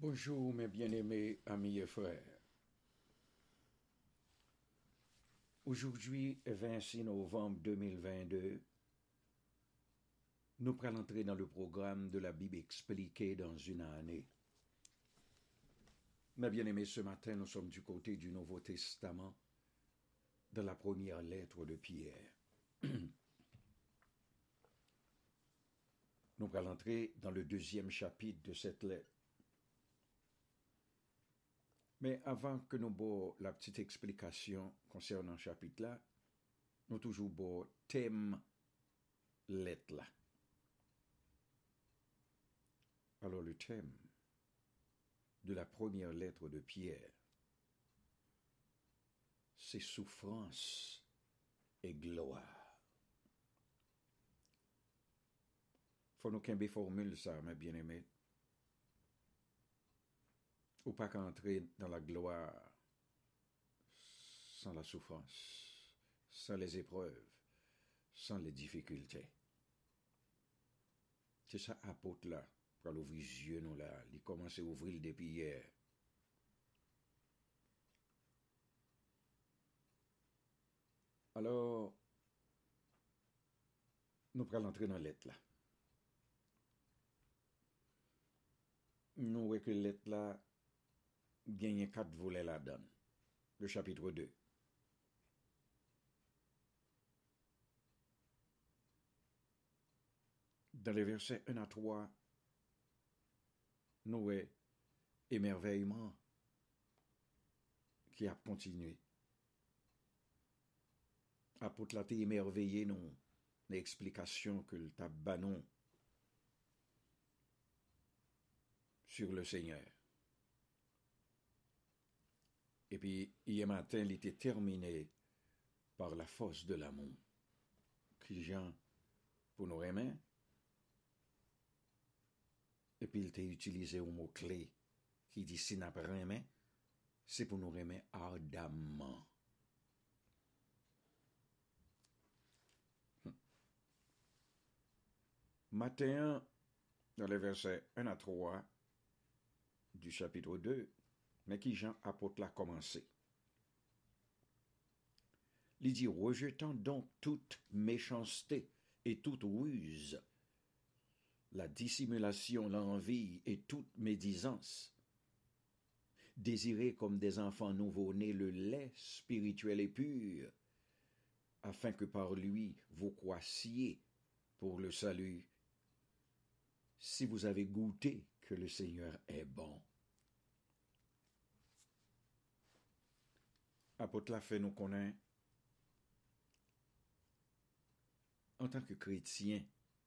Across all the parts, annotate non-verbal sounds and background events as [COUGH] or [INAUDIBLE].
Bonjour mes bien-aimés amis et frères. Aujourd'hui, 26 novembre 2022, nous prenons entrer dans le programme de la Bible expliquée dans une année. Mes bien-aimés, ce matin, nous sommes du côté du Nouveau Testament, de la première lettre de Pierre. [CLEARS THROAT] nous allons entrer dans le deuxième chapitre de cette lettre. Mais avant que nous boions la petite explication concernant ce chapitre-là, nous toujours beau thème lettre là. Alors le thème de la première lettre de Pierre, c'est souffrance et gloire. Faut nous qu'un formule ça, mes bien-aimés ou pas qu'à entrer dans la gloire sans la souffrance, sans les épreuves, sans les difficultés. C'est ça, apôtre là, pour l'ouvrir les yeux, nous là. Il commence à ouvrir depuis hier. Alors, nous prenons l'entrée dans l'être là. Nou wè ke let la gagne quatre volets là-dedans. Le chapitre 2. Dans les versets 1 à 3, Noé, émerveillement qui a continué. Apôtre la émerveillé, non, l'explication que le tabanon sur le Seigneur. Et puis, hier matin, il était terminé par la force de l'amour. Qui, Jean, pour nous aimer. Et puis, il était utilisé au mot-clé qui dit si n'a pas aimé, c'est pour nous aimer ardemment. Hmm. Matin, dans les versets 1 à 3 du chapitre 2, mais qui Jean apôtre l'a commencé. Il dit, rejetant donc toute méchanceté et toute ruse, la dissimulation, l'envie et toute médisance. Désirez comme des enfants nouveau-nés le lait spirituel et pur, afin que par lui vous croissiez pour le salut, si vous avez goûté que le Seigneur est bon. Apôtre la fait nous connaît en tant que chrétien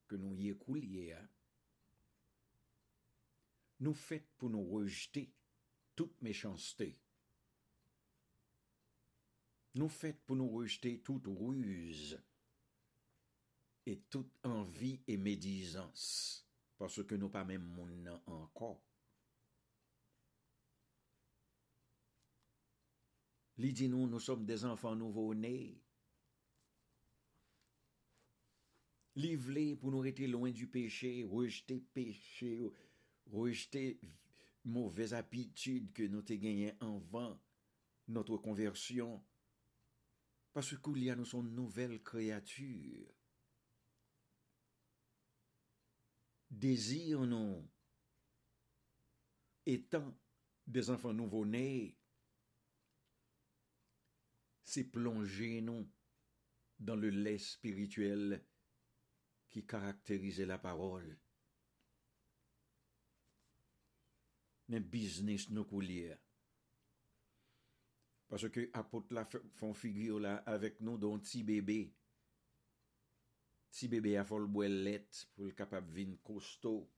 que nous y écoulions, hein. nous faites pour nous rejeter toute méchanceté. Nous faites pour nous rejeter toute ruse et toute envie et médisance, parce que nous pas même mon encore. Il dit nous, nous sommes des enfants nouveau-nés. Livrés pour nous rester loin du péché, rejeter péché, rejeter mauvaise habitude que nous avons gagné avant notre conversion. Parce a nous sommes nouvelles créatures. Désir nous, étant des enfants nouveau-nés, c'est plonger nous dans le lait spirituel qui caractérisait la parole. Mais business nous coulier. Parce que apôtres la font figure là avec nous dont petit bébé. Petit bébé a fol boelette pour le capable vin costaud,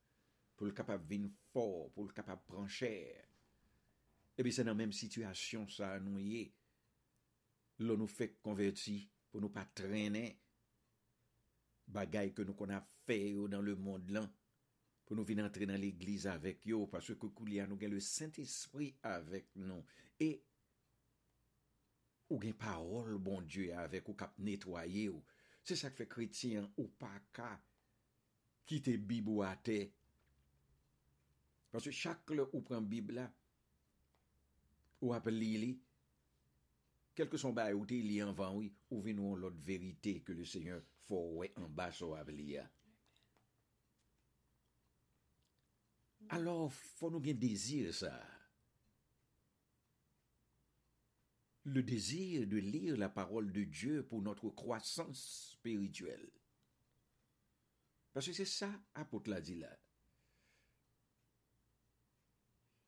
pour le capable vin fort, pour le capable prendre cher. Eh Et puis c'est dans la même situation ça nous y est. lò nou fèk konverti pou nou pa trenè bagay ke nou kon a fè yo nan le mond lan, pou nou vin antre nan l'Eglise avèk yo, paswè kou kou li an nou gen le Saint-Esprit avèk nou, e ou gen parol bon Diyo avèk ou kap netwaye yo. Se sa k fè kretien ou pa ka kite bib ou ate. Paswè chak lè ou pren bib la, ou ap li li, quel que son ou li oui, ou venons l'autre vérité que le Seigneur faut ouais en bas sur Alors, faut nous bien désir ça. Le désir de lire la parole de Dieu pour notre croissance spirituelle. Parce que c'est ça, apôtre l'a dit là.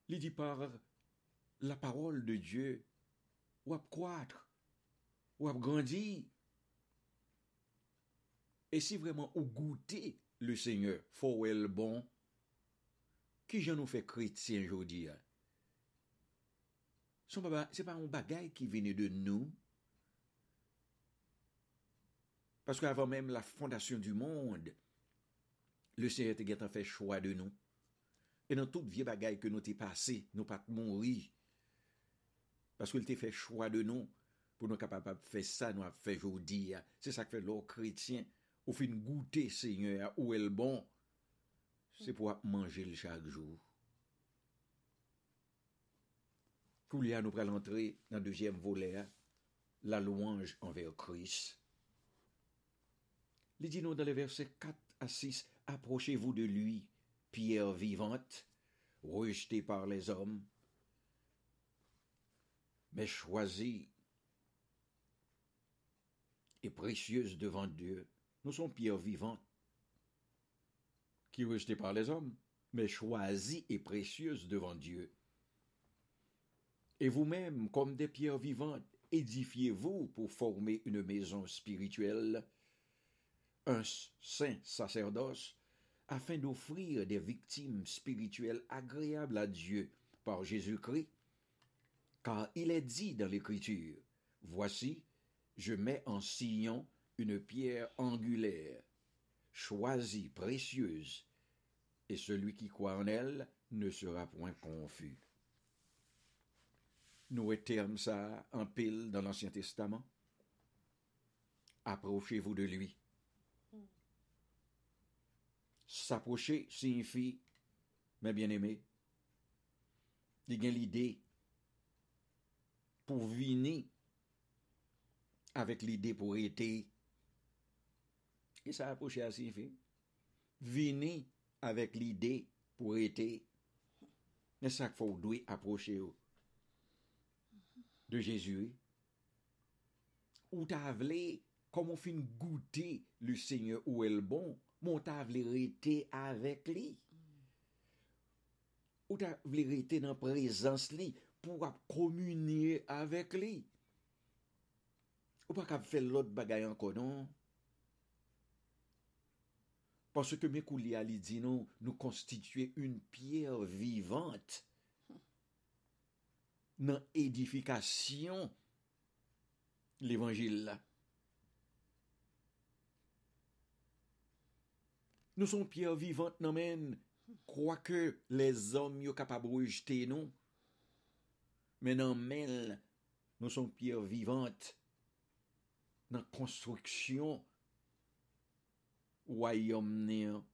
Il dit par la parole de Dieu, wap kwatre, wap grandi. E si vreman ou goute le Seigneur, fo wel bon, ki jan nou fe kretien jodi ya? Son baba, se pa an bagay ki vene de nou. Paske avan menm la fondasyon du mond, le Seigneur te getan fe chwa de nou. E nan tout vie bagay ke nou te pase, nou pat monri, Parce qu'il t'a fait choix de nous pour nous capables de faire ça, nous avons fait aujourd'hui. C'est ça que fait l'or chrétien. Au fin goûter, Seigneur, où est le bon. C'est pour manger jour. Koulia nous prenons l'entrée dans le deuxième volet, la louange envers Christ. Il dit dans les versets 4 à 6, approchez-vous de lui, pierre vivante, rejetée par les hommes, mais choisie et précieuse devant Dieu. Nous sommes pierres vivantes, qui rejetées par les hommes, mais choisies et précieuses devant Dieu. Et vous-même, comme des pierres vivantes, édifiez-vous pour former une maison spirituelle, un saint sacerdoce, afin d'offrir des victimes spirituelles agréables à Dieu par Jésus-Christ, car il est dit dans l'Écriture, Voici, je mets en sillon une pierre angulaire, choisie, précieuse, et celui qui croit en elle ne sera point confus. Nous terme ça en pile dans l'Ancien Testament. Approchez-vous de lui S'approcher signifie, mes bien-aimés, il y a l'idée pou vini avèk l'ide pou ete. E sa aposhe asin fi. Vini avèk l'ide pou ete. Nè sak fò ou dwe aposhe yo. De Jésus. Ou ta avle, kom ou fin goute le seigne ou el bon, mon ta avle rete avèk li. Ou ta avle rete nan prezans li. pou ap komunye avek li. Ou pa kap fel lot bagay anko, non? Pansou ke mekou li ali di non, nou, nou konstituye un pier vivante nan edifikasyon l'Evangil la. Nou son pier vivante nan men, kwa ke les om yo kapab rejte nou, men nan men nou son pier vivante nan konstruksyon wayom neyan.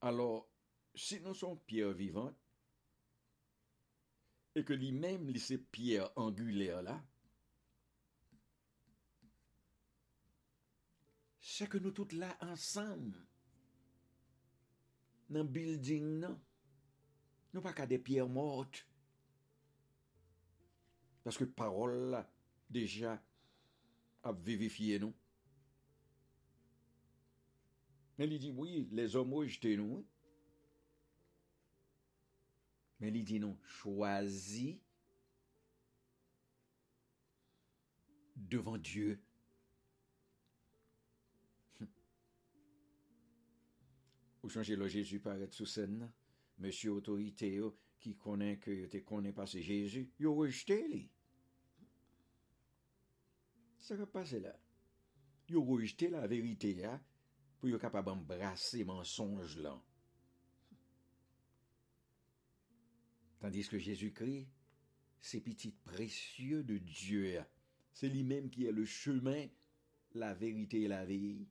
Alors, si nou son pier vivante, e ke li men li se pier anguler la, se ke nou tout la ansam nan building nan, nou pa ka de pier morte, Parce que parole là, déjà, a vivifié nous. Mais il dit oui, les hommes rejeté nous. Mais il dit non, choisis devant Dieu Ou changer le Jésus paraître sous scène, monsieur autorité qui connaît que tu connais pas Jésus, il rejeté lui sa ka pase la? Yo rejte la verite ya pou yo kapab embrase mensonj lan. Tandis que Jésus-Christ, c'est petit précieux de Dieu, c'est lui-même qui est le chemin, la vérité et la vie.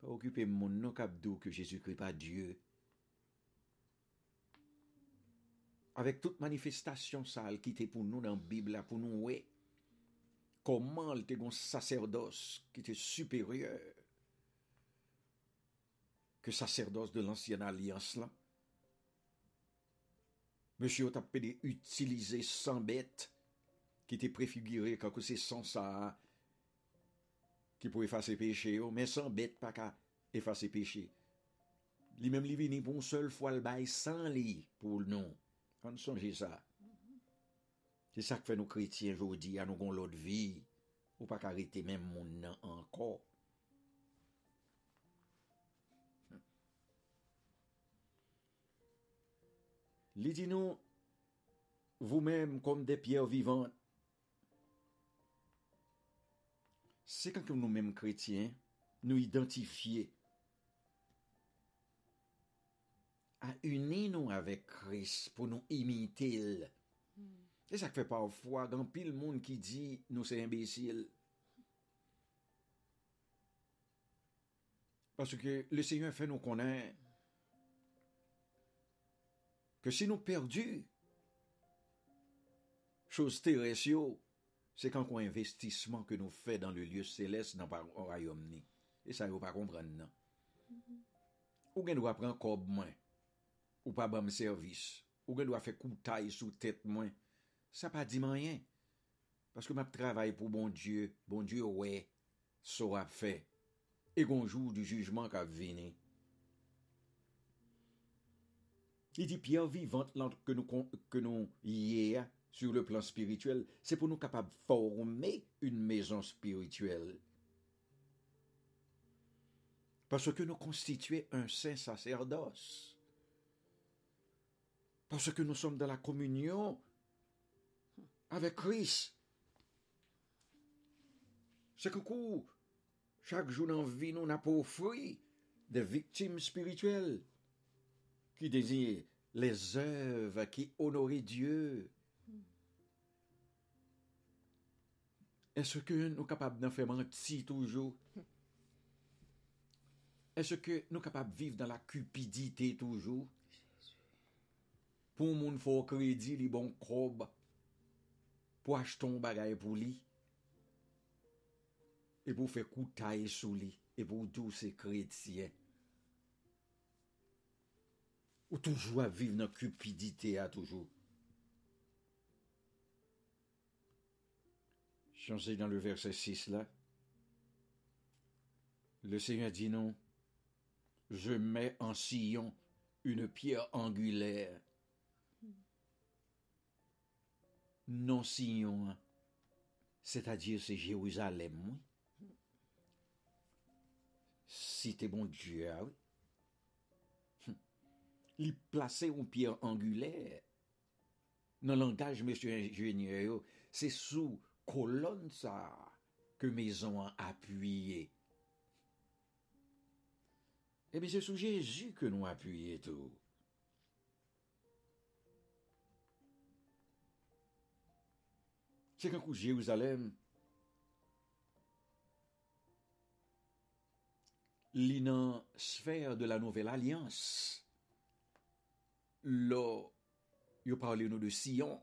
Pas occuper mon nom capdou que Jésus-Christ pas Dieu. Avec toute manifestation ça a quitté pour nous dans la Bible, pour nous, ouais. Koman l te gon saserdos ki te superyeur ke saserdos de lansyen alians lan? Monsi yo tap pe de utilize san bet ki te prefigure kako se san sa ki pou efase peche yo, men san bet pa ka efase peche. Li mem li vini pou m sol fwa l bay san li pou l non. An sonje sa. Se sa k fe nou kretien jodi, a nou gon lot vi, ou pa karete men moun nan anko. Li di nou, vous même comme des pierres vivantes. C'est quand nous-mêmes chrétiens nous identifier à unir nous avec Christ pour nous imiter E sa kfe pavfwa, gan pil moun ki di nou se imbesil. Paske le seyon fè nou konen ke si nou perdu chos teresyo, se kan kon investisman ke nou fè dan le liyo seles nan par orayom ni. E sa yo pa kompren nan. Mm-hmm. Ou gen do apren kob mwen, ou pa bam servis, ou gen do a fè koutay sou tèt mwen, Ça pas dit rien. Parce que ma travail pour bon Dieu, bon Dieu, ouais, sera fait. Et qu'on joue du jugement qui va venir. Il dit pierre vivante que nous, que nous y sur le plan spirituel, c'est pour nous capables de former une maison spirituelle. Parce que nous constituons un saint sacerdoce. Parce que nous sommes dans la communion avec Christ. C'est que chaque jour dans la vie, nous n'a pas offert des victimes spirituelles qui désignent les œuvres qui honoraient Dieu. Est-ce que nous sommes capables d'en faire mentir toujours Est-ce que nous sommes capables de vivre dans la cupidité toujours Pour mon faux crédit, les bons crobes, un bagage pour lui, et pour faire coup taille sous lui, et pour tous ces chrétiens. Ou toujours à vivre dans la cupidité à toujours. Chancez dans le verset 6 là. Le Seigneur dit non. Je mets en sillon une pierre angulaire. Non hein. c'est-à-dire c'est Jérusalem, Si t'es bon Dieu, ah oui il plaçait une pierre angulaire. Dans le langage, monsieur ingénieur, c'est sous colonne ça que maison a appuyé. Eh bien, c'est sous Jésus que nous appuyons tout. C'est qu'un coup Jérusalem, l'inan sphère de la nouvelle alliance là, il nous de Sion,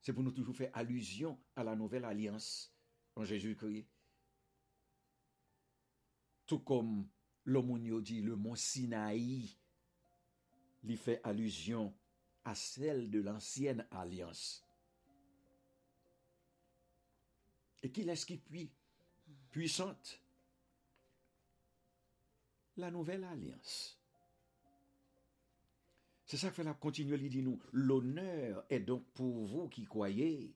c'est pour nous toujours faire allusion à la nouvelle alliance en Jésus-Christ. Tout comme l'homme dit le mont Sinaï, il fait allusion à celle de l'ancienne alliance. Et qui est-ce qui puis puissante? La nouvelle alliance. C'est ça que la continuer, il dit nous, l'honneur est donc pour vous qui croyez,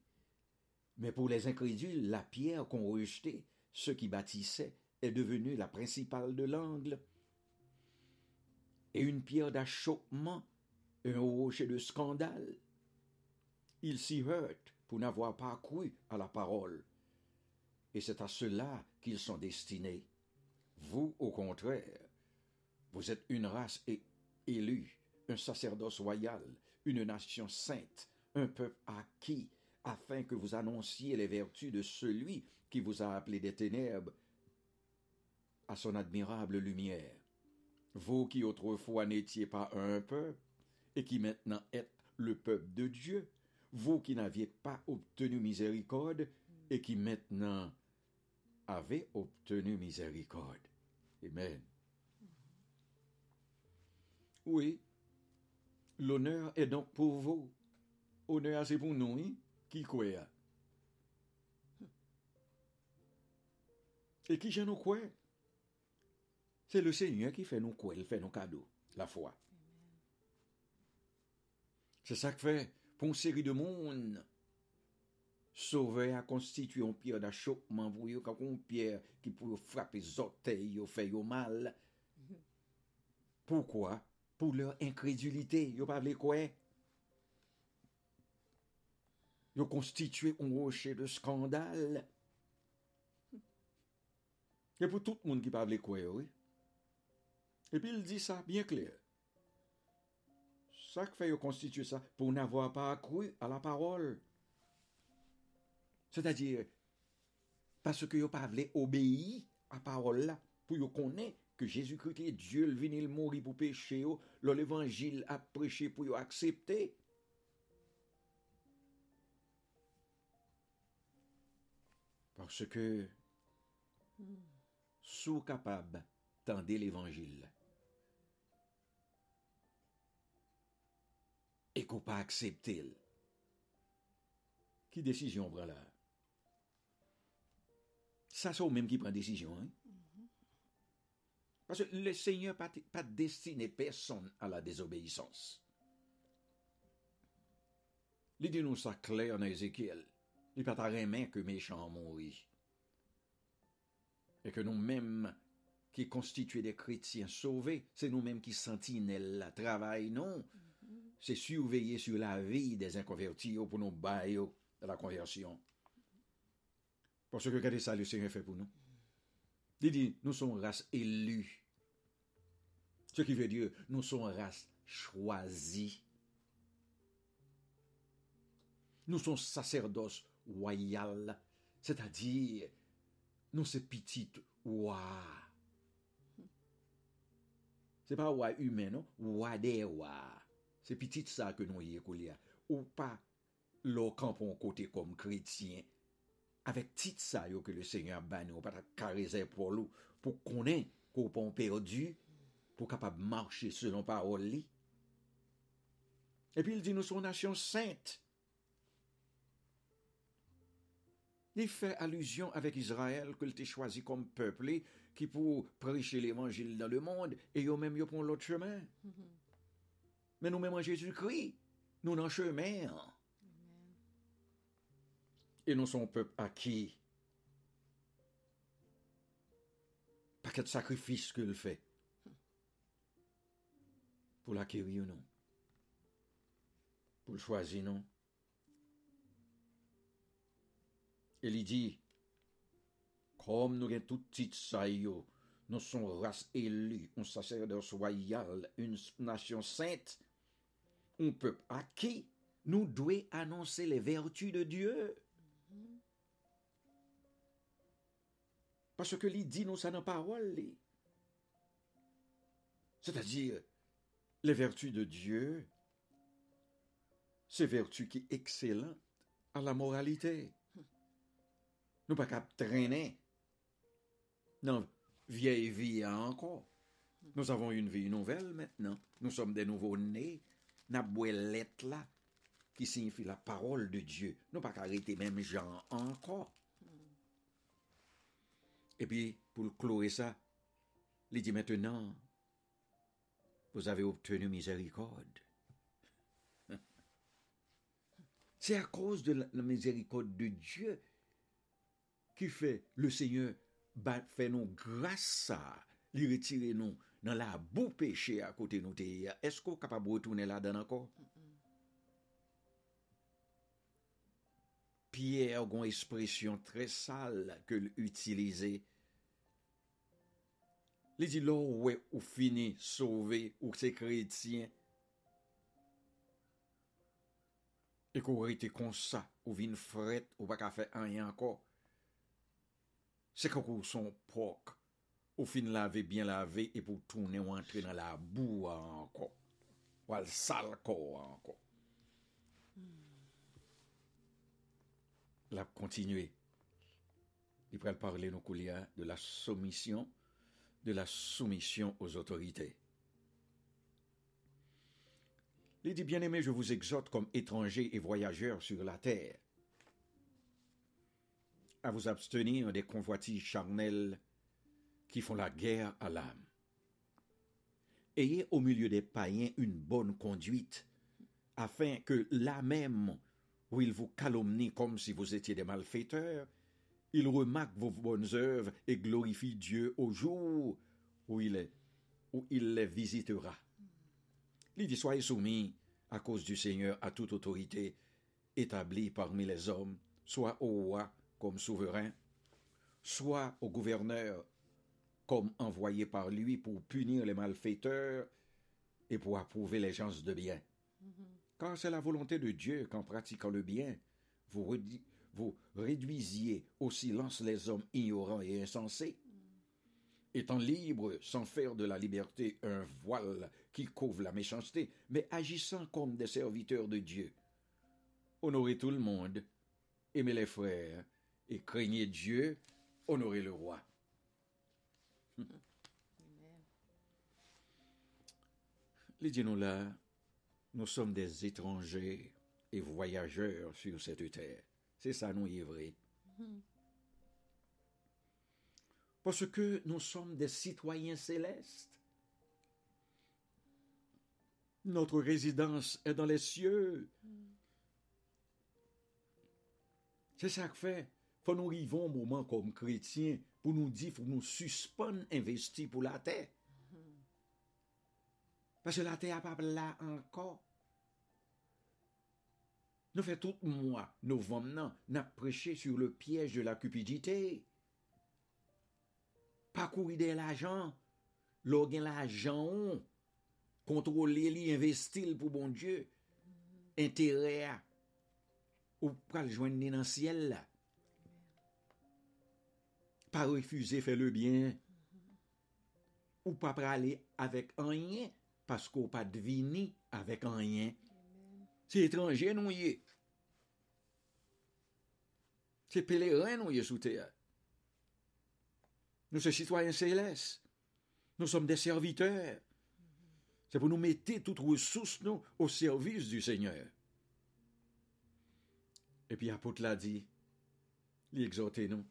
mais pour les incrédules, la pierre qu'on rejetait, ceux qui bâtissaient, est devenue la principale de l'angle. Et une pierre d'achoppement, un rocher de scandale. Ils s'y heurtent pour n'avoir pas cru à la parole. Et c'est à cela qu'ils sont destinés. Vous, au contraire, vous êtes une race élue, un sacerdoce royal, une nation sainte, un peuple acquis, afin que vous annonciez les vertus de celui qui vous a appelé des ténèbres à son admirable lumière. Vous qui autrefois n'étiez pas un peuple, et qui maintenant êtes le peuple de Dieu, vous qui n'aviez pas obtenu miséricorde et qui maintenant avez obtenu miséricorde. Amen. Oui, l'honneur est donc pour vous. Honneur, c'est pour nous, hein, qui croit. Et qui je nous croit? C'est le Seigneur qui fait nous croire, il fait nos cadeaux, la foi. C'est ça que fait pour une série de monde. Sove a konstituye yon pier da chokman vou yo, kakon yon pier ki pou yo frape zote, yo fe yo mal. Poukwa? Pou lor inkredulite, yo pavle kwe. Yo konstituye yon roche de skandal. E pou tout moun ki pavle kwe, oui. E pi il di sa, bien kler. Sa k fe yo konstituye sa pou n'avwa pa akwe a la parol. C'est-à-dire, parce que vous pas obéir à la parole pour vous connaître que Jésus-Christ est Dieu, le venu mourir pour pécher, l'évangile a prêché pour vous accepter. Parce que, sous capable, tendez l'évangile. et qu'on pas accepter. Qui décision prend là? Ça, c'est au même qui prend décision. Hein? Parce que le Seigneur n'a pas, pas destiné personne à la désobéissance. Il dit nous ça clair dans Ézéchiel. Il pas ta main que méchant mourir. Et que nous-mêmes, qui constituons des chrétiens sauvés, c'est nous-mêmes qui sentinelles la travail, non? c'est surveiller sur la vie des inconvertis pour nous bailler de la conversion. Parce que regardez ça, le Seigneur fait pour nous. Il dit, nous sommes race élue. Ce qui veut dire, nous sommes race choisie. Nous sommes sacerdoce royal. C'est-à-dire, nous sommes petites rois. Ce n'est pas roi humain, non? Roi des rois. C'est petite ça que nous y écoulions. Ou pas, le campon côté comme chrétien. Avec petit ça que le Seigneur banni ou pas caresser pour nous. Pour qu'on ait qu'on perdu. Pour capable marcher selon parole. Et puis il dit nous sommes nation sainte. Il fait allusion avec Israël qu'il t'a choisi comme peuple qui pour prêcher l'évangile dans le monde et eux même ils prennent l'autre chemin. Mm-hmm. Mais nous-mêmes en Jésus-Christ, nous n'en chemin. Et nous sommes peuple acquis. Pas de sacrifice qu'il fait pour l'acquérir ou non. Pour le choisir, non. Et il dit, comme nous avons tout titre ça, nous sommes race élue, un sacerdoce royal, une nation sainte, un peuple à qui nous devons annoncer les vertus de Dieu. Parce que lui dit nous ça dans parole. C'est-à-dire, les vertus de Dieu, ces vertus qui excellentes à la moralité. Nous pas qu'à traîner dans vieille vie encore. Nous avons une vie nouvelle maintenant. Nous sommes des nouveaux nés n'a lettre là, qui signifie la parole de Dieu. Nous pas arrêter même Jean encore. Et puis, pour clore ça, il dit maintenant, vous avez obtenu miséricorde. [LAUGHS] C'est à cause de la miséricorde de Dieu qui fait le Seigneur fait nous grâce à lui retirer nous dans la boue péché à côté de nous. Est-ce qu'on est capable de retourner là-dedans encore? Pierre gon espresyon tre sal ke l'utilize. Li di lo we ou fini sove ou se kretien. E kou rete konsa ou vin fret ou baka fe anye anko. Se kakou son pok ou fin lave bien lave e pou toune ou antre nan la boua anko. Ou al sal ko anko. La continuer. Il pourrait parler nous de la soumission, de la soumission aux autorités. Il dit, bien-aimé, je vous exhorte comme étrangers et voyageurs sur la terre à vous abstenir des convoitises charnelles qui font la guerre à l'âme. Ayez au milieu des païens une bonne conduite, afin que là même où ils vous calomnient comme si vous étiez des malfaiteurs, ils remarquent vos bonnes œuvres et glorifient Dieu au jour où il, est, où il les visitera. Il dit, soyez soumis à cause du Seigneur à toute autorité établie parmi les hommes, soit au roi comme souverain, soit au gouverneur comme envoyé par lui pour punir les malfaiteurs et pour approuver les gens de bien. Car c'est la volonté de Dieu qu'en pratiquant le bien, vous, vous réduisiez au silence les hommes ignorants et insensés, étant libres sans faire de la liberté un voile qui couvre la méchanceté, mais agissant comme des serviteurs de Dieu. Honorez tout le monde, aimez les frères, et craignez Dieu, honorez le roi. Les nous là, nous sommes des étrangers et voyageurs sur cette terre. C'est ça, nous, y est vrai. Parce que nous sommes des citoyens célestes. Notre résidence est dans les cieux. C'est ça que fait. Faut nous arrivons au moment comme chrétiens pour nous dire, faut nous suspendre investir pour la terre. Pase la te apap la ankor. Nou fe tout mwa, nou vom nan, nap preche sur le pièj de la cupidité. Pa kou ide la jan, lo gen la jan on, kontrole li, investil pou bon Diyo, entere a, ou pral jwen ni nan siel la. Pa refuze fe le bien, ou pa prale avek anyen, parce qu'on pas deviner avec rien. C'est étranger, nous y C'est pèlerin, nous y sous terre. Nous sommes citoyens célestes. Nous sommes des serviteurs. C'est pour nous mettre toutes ressources, nous, au service du Seigneur. Et puis, l'apôtre l'a dit, il exhorté nous.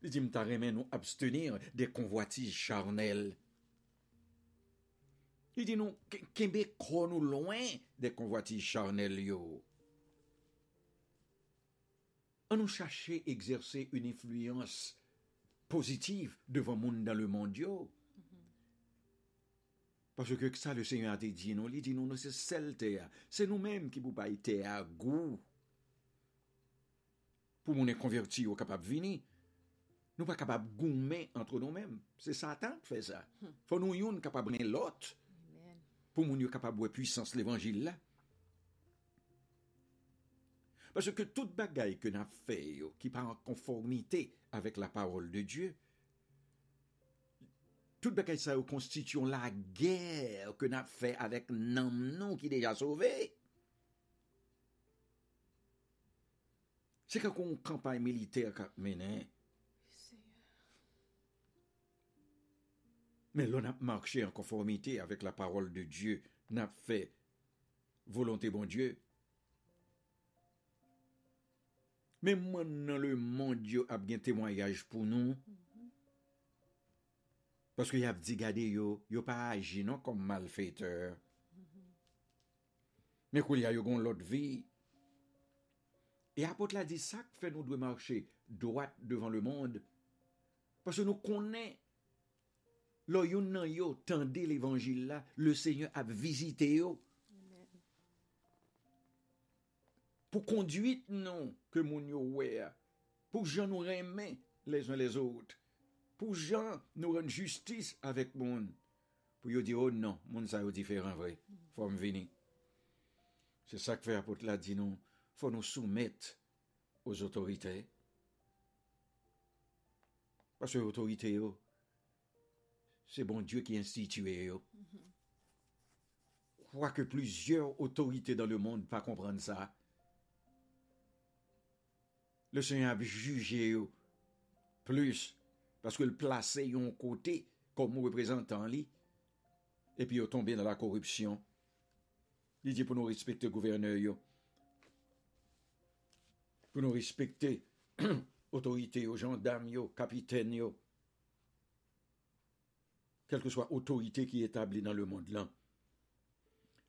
Il dit, m'ta nous abstenir des convoitises charnelles Li di nou, kembe kon nou loin de konvati charnel yo. An nou chache exerse un influence pozitiv devan moun dan le mond yo. Mm -hmm. Paske ke sa le Seigneur te di nou, li di nou nou se sel te a. Se nou menm ki pou bay te a gou. Pou moun e konverti yo kapap vini. Nou pa kapap goumen entre nou menm. Se satan fe sa. Fon nou yon kapap nen lot. pou moun yo kapab wè puissance l'évangile la. Parce que tout bagay ke nan fè yo ki pa an konformite avèk la parol de Diyo, tout bagay sa yo konstityon la gèr ke nan fè avèk nan nou ki deja sove. Se kakoun kampay militer kap menen, Men l'on ap marché en konformité avèk la parol de Diyo, nap fè volonté bon Diyo. Men mwen nan le moun Diyo ap gen témoyaj pou nou. Paske y ap di gade yo, yo pa aji nan kom malfèteur. Men kou li a yo gon lot vi. E apot la di sak fè nou dwe marché doat devan le moun. Paske nou konen Lo yon nan yo tende l'évangile la, le Seigneur ap visite yo. Pou konduit nou ke moun yo wè. Pou jan nou remè les an les out. Pou jan nou ren justice avèk moun. Pou yo di, oh nan, moun sa yo diferan vre. Fò m vini. Se sa k fè apot la di nou, fò nou soumèt os otorite. Pas yo otorite yo. c'est bon Dieu qui institué yo. Quoique plusieurs autorités dans le monde pas comprendre ça. Le Seigneur a jugé yo plus parce que le placé yon côté comme représentant lui et puis yo tombé dans la corruption. Il dit pour nous respecter gouverneur yo. Pour nous respecter [CLEARS THROAT] autorité yo, gendarme yo, capitaine yo. quelle que soit autorité qui est établie dans le monde là.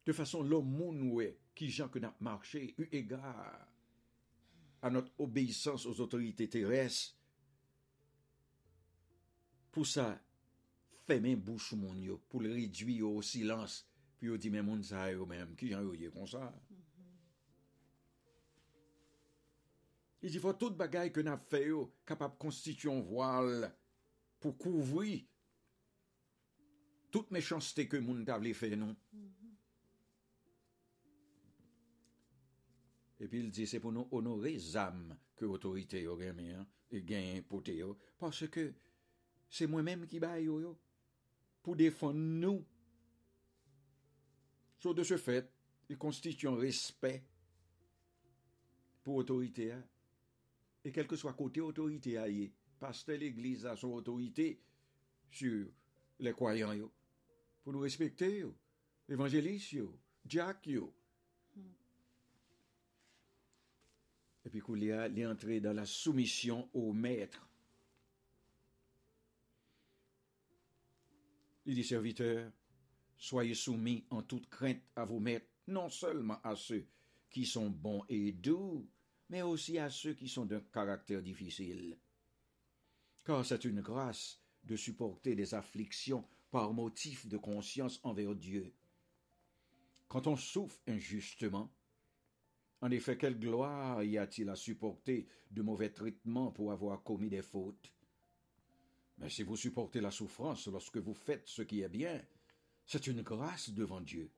De façon, l'homme qui gens que n'a marché, eu égard à notre obéissance aux autorités terrestres, pour ça, fait même bouche moun yo, pour le réduire au silence, puis on dit même moun sa yo même, qui j'en yo comme ça. Il dit, faut toute bagaille que n'a fait yo, capable de constituer un voile pour couvrir Tout méchanceté que moun ta vle fait non. Mm -hmm. Et puis il dit c'est pour nous honorer les âmes que l'autorité a gagné et gagné pour parce que c'est moi-même qui baille yo pour défendre nous. So, de ce fait, il constitue un respect pour l'autorité. Et quel que soit côté autorité, pasteur l'église a son autorité sur les croyants. Yo. Pour nous respecter, évangélistes, Jack. Et puis qu'il est entré dans la soumission au maître. Il dit, serviteur, soyez soumis en toute crainte à vos maîtres, non seulement à ceux qui sont bons et doux, mais aussi à ceux qui sont d'un caractère difficile. Car c'est une grâce de supporter des afflictions par motif de conscience envers Dieu. Quand on souffre injustement, en effet, quelle gloire y a-t-il à supporter de mauvais traitements pour avoir commis des fautes? Mais si vous supportez la souffrance lorsque vous faites ce qui est bien, c'est une grâce devant Dieu.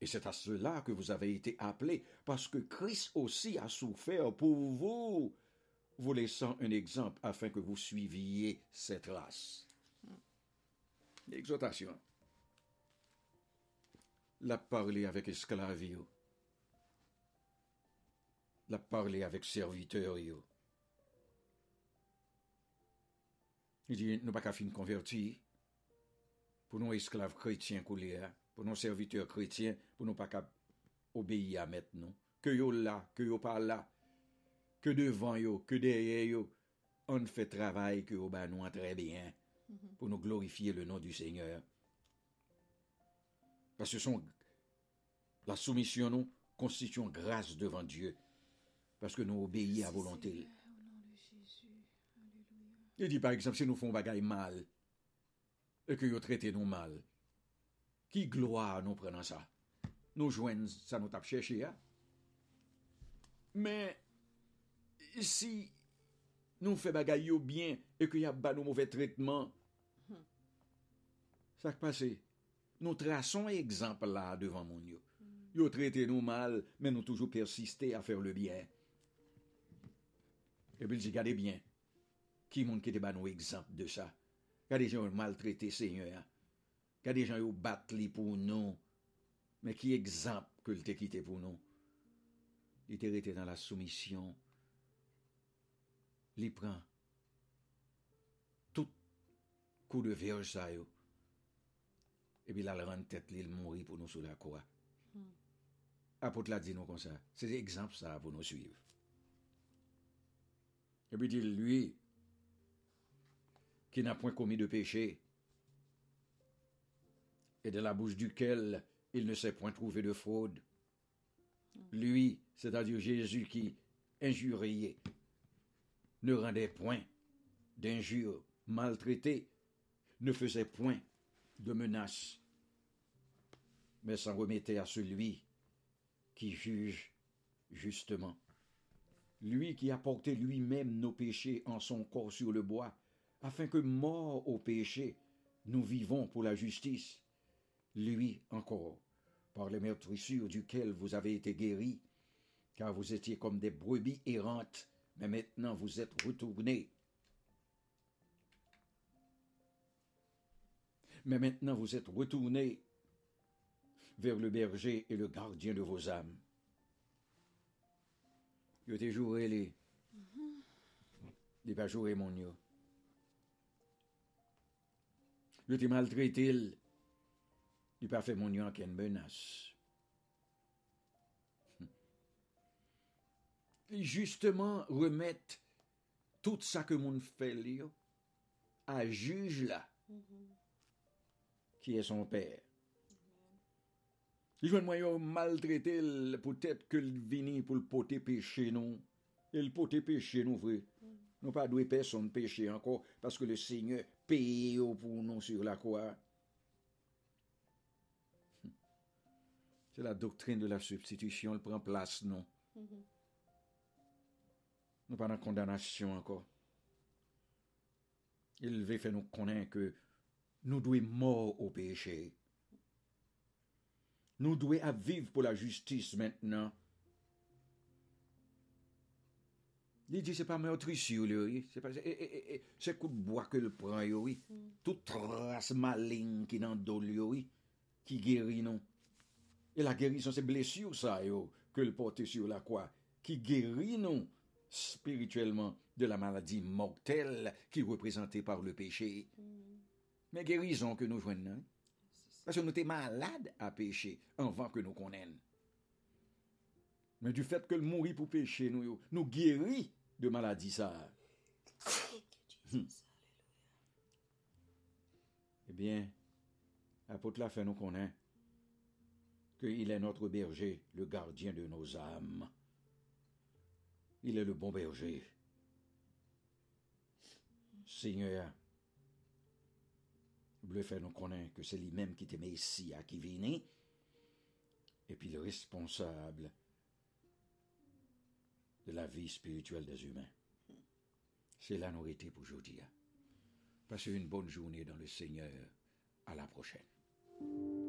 Et c'est à cela que vous avez été appelés, parce que Christ aussi a souffert pour vous, vous laissant un exemple afin que vous suiviez cette race. L'exotasyon. La parli avèk esklavi yo. La parli avèk serviteur yo. Il di nou baka fin konverti pou nou esklav kretien kou le a, pou nou serviteur kretien, pou nou baka obeyi a met nou. Ke yo la, ke yo pa la, ke devan yo, ke derye yo, an fè travay ke yo ba nou an tre bien. Pour nous glorifier le nom du Seigneur. Parce que son, la soumission nous constitue une grâce devant Dieu parce que nous obéissons à volonté. Il dit par exemple, si nous faisons bagaille mal, et que nous traitons nous mal, qui gloire nous prenons ça? Nous joignons ça nous tape chercher, hein? Mais, si nous faisons bagaille bien, et qu'il y a pas nos mauvais traitements, ça qui passe? Nous traçons exemple là devant mon Dieu. Yo traité nous mal, mais nous toujours persister à faire le bien. Et puis dit, regardez bien, qui monde qui te ban exemple de ça? Regardez gens maltraité Seigneur. Regardez gens qui battent pour nous. Mais qui exemple que le quitté pour nous? Il était resté dans la soumission. Il prend tout coup de verge ça Et puis il a rend tête, il mourit pour nous sur la croix. Hmm. Apôtre l'a dit nous comme ça. C'est exemple ça pour nous suivre. Et puis dit, lui, qui n'a point commis de péché, et de la bouche duquel il ne s'est point trouvé de fraude. Lui, c'est-à-dire Jésus qui injuriait, ne rendait point d'injures, maltraité, ne faisait point de menaces, mais s'en remettait à celui qui juge justement lui qui a porté lui-même nos péchés en son corps sur le bois, afin que, mort au péché, nous vivons pour la justice. Lui encore, par les meurtrissures duquel vous avez été guéris, car vous étiez comme des brebis errantes, mais maintenant vous êtes retournés. Mais maintenant vous êtes retournés vers le berger et le gardien de vos âmes. Yo te joué les Li pa jore moun yo. Yo te maltrete il. Li pa fe moun yo anken menas. Justement remet tout sa ke moun fe li yo a juj la ki e son per. Li jwen mwen yo maltrete il pou tèt ke l vini pou l pote peche nou. El pote peche nou vre. Nou pa dwe pe son peche anko paske le seigne peye yo pou nou sur la kwa. Se la doktrine de la substitusyon l pren plas nou. nou pa nan kondanasyon anko. Il ve fe nou konen ke nou dwe mor ou peche. Nou dwe aviv pou la justis maintenant. Li di se pa mè otrissi ou li ou, se pa se kout boa ke l pran yo ou, tout ras malin ki nan do li ou, ki geri nou. E la geri son se blesi ou sa yo, ke l pote si ou la kwa, ki geri nou. Spirituellement. De la maladi mortel. Ki reprezenté par le peche. Men gerizon ke nou jwen nan. Parce nou te malade a peche. Anvan ke nou konen. Men du fet ke l mouri pou peche nou yo. Nou geri de maladi sa. Ebyen. Apote la fe nou konen. Ke il est notre berger. Le gardien de nos âmes. Il est le bon berger. Seigneur. Ble fè nou konen ke se li menm ki te mesi a ki vini, epi le responsable de la vi spirituel des humen. Se la nou ete pou jodi. Passe un bonne jouni dan le seigneur. A la prochen.